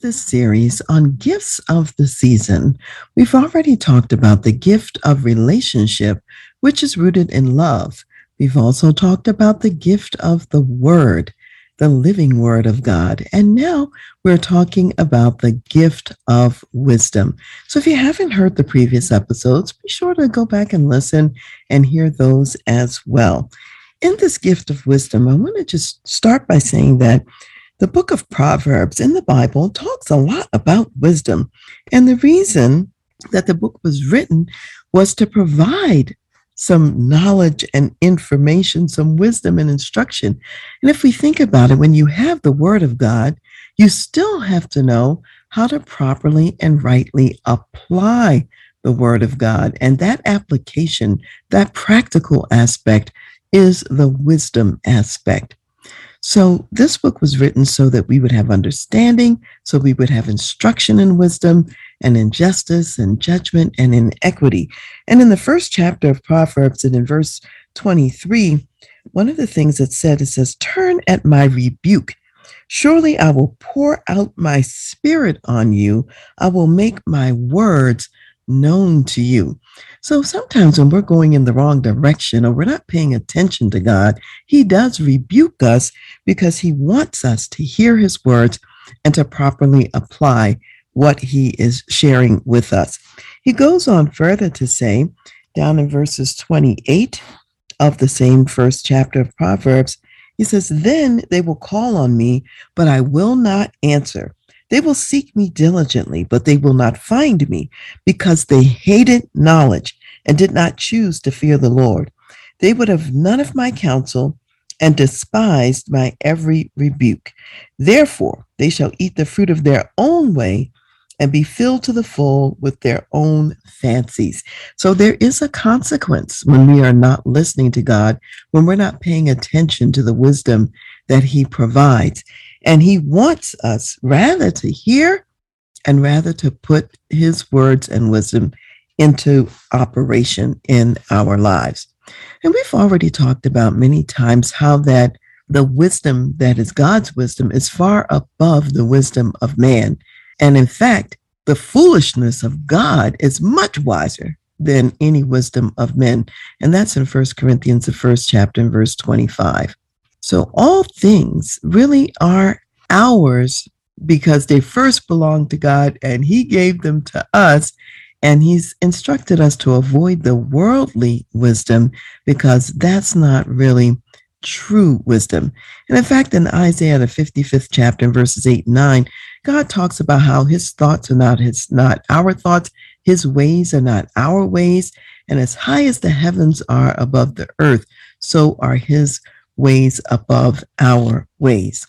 This series on gifts of the season, we've already talked about the gift of relationship, which is rooted in love. We've also talked about the gift of the word, the living word of God. And now we're talking about the gift of wisdom. So if you haven't heard the previous episodes, be sure to go back and listen and hear those as well. In this gift of wisdom, I want to just start by saying that the book of Proverbs in the Bible talks a lot about wisdom. And the reason that the book was written was to provide some knowledge and information, some wisdom and instruction. And if we think about it, when you have the Word of God, you still have to know how to properly and rightly apply the Word of God. And that application, that practical aspect, is the wisdom aspect. So this book was written so that we would have understanding, so we would have instruction in wisdom and in justice and judgment and in equity. And in the first chapter of Proverbs and in verse 23, one of the things it said, it says, Turn at my rebuke. Surely I will pour out my spirit on you. I will make my words known to you. So sometimes when we're going in the wrong direction or we're not paying attention to God, He does rebuke us because He wants us to hear His words and to properly apply what He is sharing with us. He goes on further to say, down in verses 28 of the same first chapter of Proverbs, he says, Then they will call on me, but I will not answer. They will seek me diligently, but they will not find me because they hated knowledge and did not choose to fear the Lord. They would have none of my counsel and despised my every rebuke. Therefore, they shall eat the fruit of their own way and be filled to the full with their own fancies. So there is a consequence when we are not listening to God, when we're not paying attention to the wisdom that He provides. And he wants us rather to hear and rather to put his words and wisdom into operation in our lives. And we've already talked about many times how that the wisdom that is God's wisdom is far above the wisdom of man. And in fact, the foolishness of God is much wiser than any wisdom of men. And that's in First Corinthians, the first chapter, and verse 25. So all things really are ours because they first belonged to God and He gave them to us. And He's instructed us to avoid the worldly wisdom because that's not really true wisdom. And in fact, in Isaiah, the 55th chapter, verses 8 and 9, God talks about how his thoughts are not his not our thoughts, his ways are not our ways, and as high as the heavens are above the earth, so are his ways above our ways.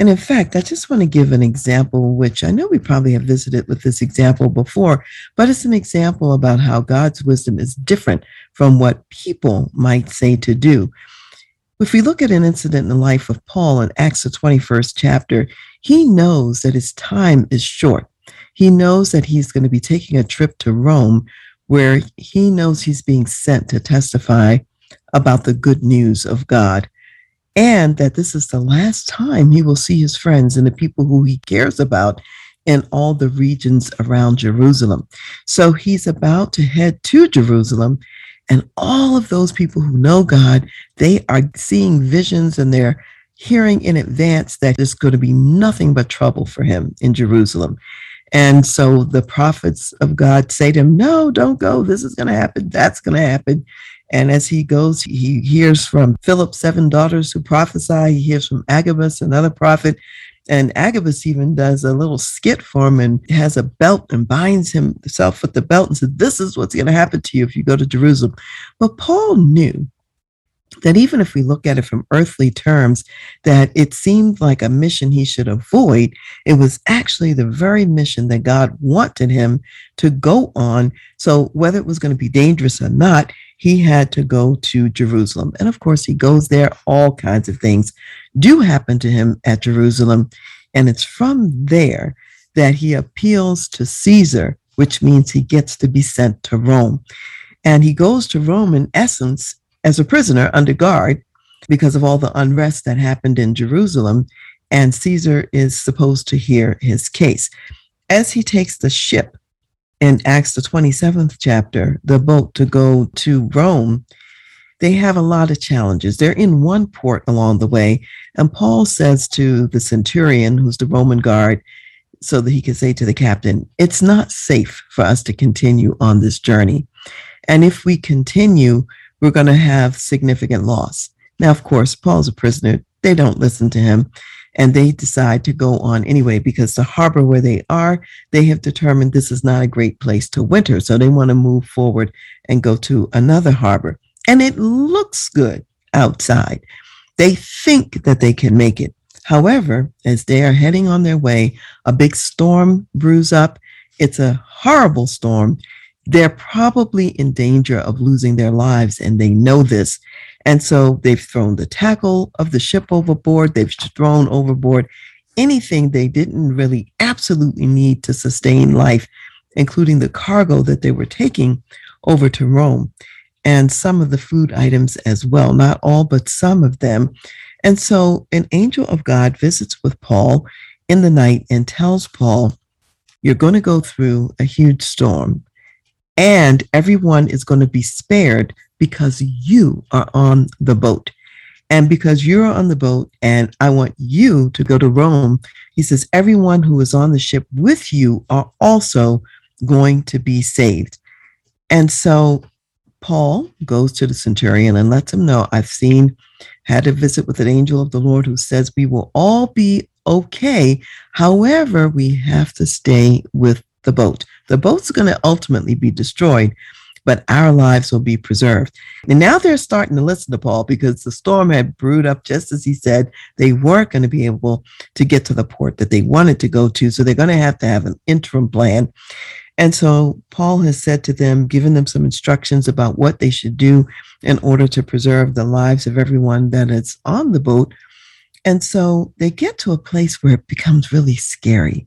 And in fact, I just want to give an example, which I know we probably have visited with this example before, but it's an example about how God's wisdom is different from what people might say to do. If we look at an incident in the life of Paul in Acts, the 21st chapter, he knows that his time is short. He knows that he's going to be taking a trip to Rome where he knows he's being sent to testify about the good news of God, and that this is the last time he will see his friends and the people who he cares about in all the regions around Jerusalem. So he's about to head to Jerusalem. And all of those people who know God, they are seeing visions and they're hearing in advance that there's going to be nothing but trouble for him in Jerusalem. And so the prophets of God say to him, No, don't go. This is going to happen. That's going to happen. And as he goes, he hears from Philip's seven daughters who prophesy. He hears from Agabus, another prophet. And Agabus even does a little skit for him and has a belt and binds himself with the belt and says, This is what's going to happen to you if you go to Jerusalem. But Paul knew that even if we look at it from earthly terms, that it seemed like a mission he should avoid, it was actually the very mission that God wanted him to go on. So whether it was going to be dangerous or not, he had to go to Jerusalem. And of course, he goes there. All kinds of things do happen to him at Jerusalem. And it's from there that he appeals to Caesar, which means he gets to be sent to Rome. And he goes to Rome, in essence, as a prisoner under guard because of all the unrest that happened in Jerusalem. And Caesar is supposed to hear his case. As he takes the ship in Acts, the 27th chapter, the boat to go to Rome, they have a lot of challenges. They're in one port along the way. And Paul says to the centurion, who's the Roman guard, so that he can say to the captain, It's not safe for us to continue on this journey. And if we continue, we're going to have significant loss. Now, of course, Paul's a prisoner. They don't listen to him and they decide to go on anyway because the harbor where they are, they have determined this is not a great place to winter. So they want to move forward and go to another harbor. And it looks good outside. They think that they can make it. However, as they are heading on their way, a big storm brews up. It's a horrible storm they're probably in danger of losing their lives and they know this. And so they've thrown the tackle of the ship overboard, they've thrown overboard anything they didn't really absolutely need to sustain life, including the cargo that they were taking over to Rome and some of the food items as well, not all, but some of them. And so an angel of God visits with Paul in the night and tells Paul, You're going to go through a huge storm and everyone is going to be spared because you are on the boat. And because you're on the boat and I want you to go to Rome, he says, everyone who is on the ship with you are also going to be saved. And so Paul goes to the centurion and lets him know, I've seen, had a visit with an angel of the Lord who says we will all be okay. However, we have to stay with the boat. The boat's going to ultimately be destroyed, but our lives will be preserved. And now they're starting to listen to Paul because the storm had brewed up just as he said. They weren't going to be able to get to the port that they wanted to go to. So they're going to have to have an interim plan. And so Paul has said to them, given them some instructions about what they should do in order to preserve the lives of everyone that is on the boat and so they get to a place where it becomes really scary.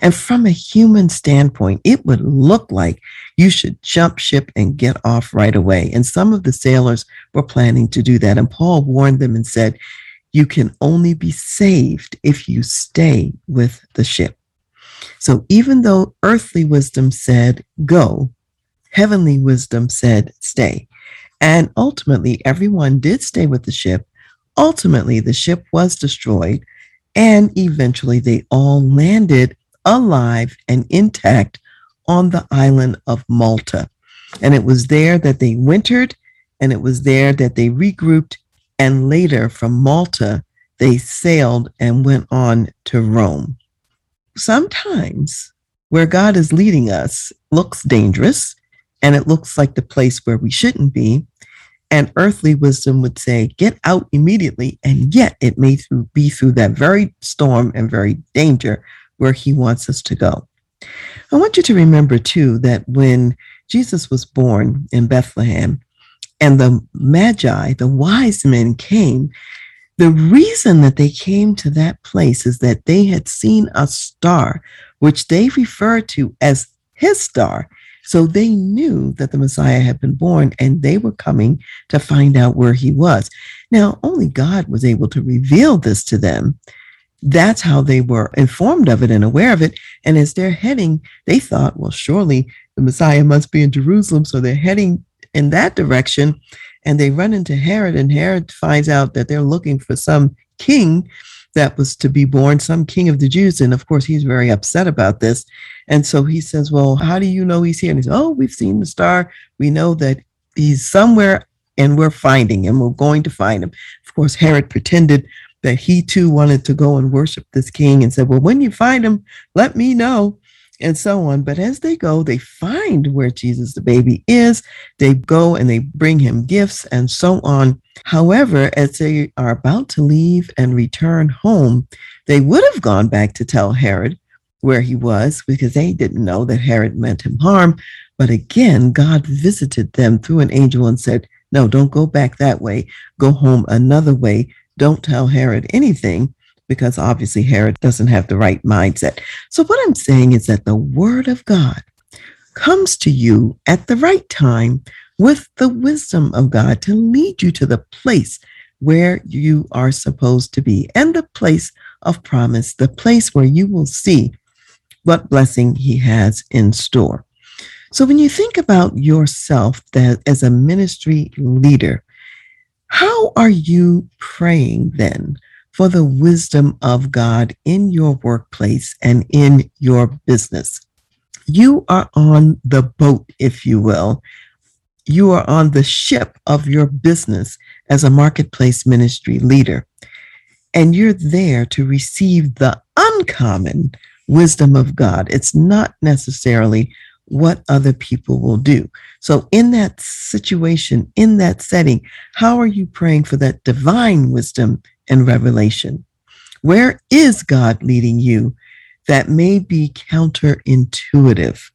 And from a human standpoint, it would look like you should jump ship and get off right away. And some of the sailors were planning to do that. And Paul warned them and said, You can only be saved if you stay with the ship. So even though earthly wisdom said, Go, heavenly wisdom said, Stay. And ultimately, everyone did stay with the ship Ultimately, the ship was destroyed, and eventually they all landed alive and intact on the island of Malta. And it was there that they wintered, and it was there that they regrouped, and later from Malta, they sailed and went on to Rome. Sometimes where God is leading us looks dangerous and it looks like the place where we shouldn't be. And earthly wisdom would say, get out immediately. And yet it may through, be through that very storm and very danger where he wants us to go. I want you to remember too that when Jesus was born in Bethlehem and the Magi, the wise men came, the reason that they came to that place is that they had seen a star, which they referred to as his star. So they knew that the Messiah had been born and they were coming to find out where he was. Now, only God was able to reveal this to them. That's how they were informed of it and aware of it. And as they're heading, they thought, well, surely the Messiah must be in Jerusalem. So they're heading in that direction and they run into Herod, and Herod finds out that they're looking for some king that was to be born, some king of the Jews. And of course, he's very upset about this. And so he says, Well, how do you know he's here? And he says, Oh, we've seen the star. We know that he's somewhere and we're finding him. We're going to find him. Of course, Herod pretended that he too wanted to go and worship this king and said, Well, when you find him, let me know. And so on. But as they go, they find where Jesus, the baby, is. They go and they bring him gifts and so on. However, as they are about to leave and return home, they would have gone back to tell Herod where he was because they didn't know that Herod meant him harm. But again, God visited them through an angel and said, No, don't go back that way. Go home another way. Don't tell Herod anything because obviously Herod doesn't have the right mindset. So, what I'm saying is that the word of God comes to you at the right time with the wisdom of God to lead you to the place where you are supposed to be and the place of promise, the place where you will see what blessing he has in store. So when you think about yourself that as a ministry leader, how are you praying then for the wisdom of God in your workplace and in your business? You are on the boat, if you will. You are on the ship of your business as a marketplace ministry leader. And you're there to receive the uncommon wisdom of God. It's not necessarily what other people will do. So, in that situation, in that setting, how are you praying for that divine wisdom and revelation? Where is God leading you that may be counterintuitive?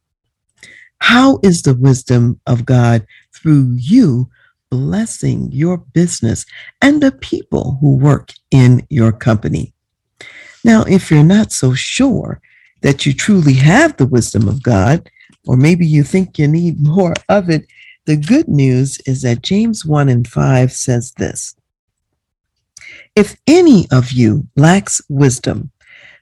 How is the wisdom of God through you blessing your business and the people who work in your company? Now, if you're not so sure that you truly have the wisdom of God, or maybe you think you need more of it, the good news is that James 1 and 5 says this If any of you lacks wisdom,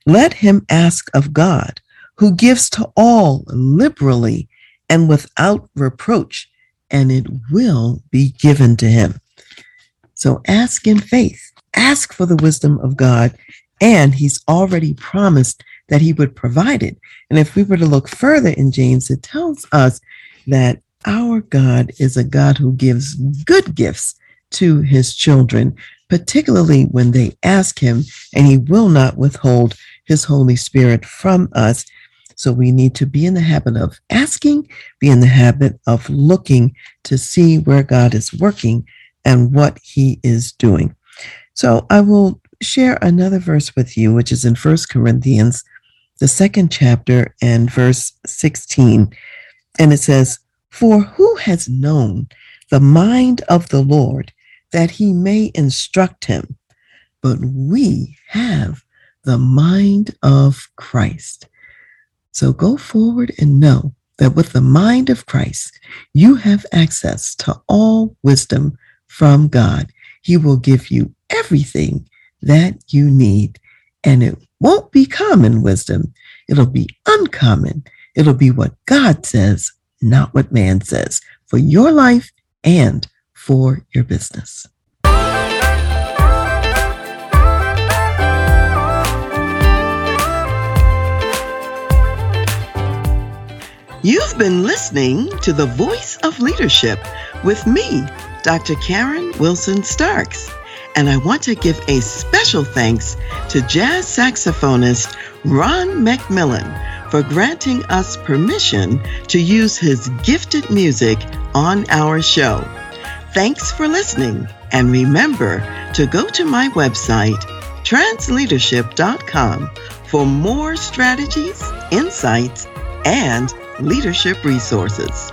let him ask of God, who gives to all liberally and without reproach, and it will be given to him. So ask in faith, ask for the wisdom of God, and he's already promised that he would provide it. And if we were to look further in James, it tells us that our God is a God who gives good gifts to his children, particularly when they ask him, and he will not withhold his Holy Spirit from us. So we need to be in the habit of asking, be in the habit of looking to see where God is working and what he is doing. So I will share another verse with you, which is in First Corinthians the second chapter and verse 16. And it says, For who has known the mind of the Lord that he may instruct him? But we have the mind of Christ. So go forward and know that with the mind of Christ, you have access to all wisdom from God. He will give you everything that you need, and it won't be common wisdom. It'll be uncommon. It'll be what God says, not what man says, for your life and for your business. You've been listening to The Voice of Leadership with me, Dr. Karen Wilson Starks. And I want to give a special thanks to jazz saxophonist Ron McMillan for granting us permission to use his gifted music on our show. Thanks for listening, and remember to go to my website, transleadership.com, for more strategies, insights, and leadership resources.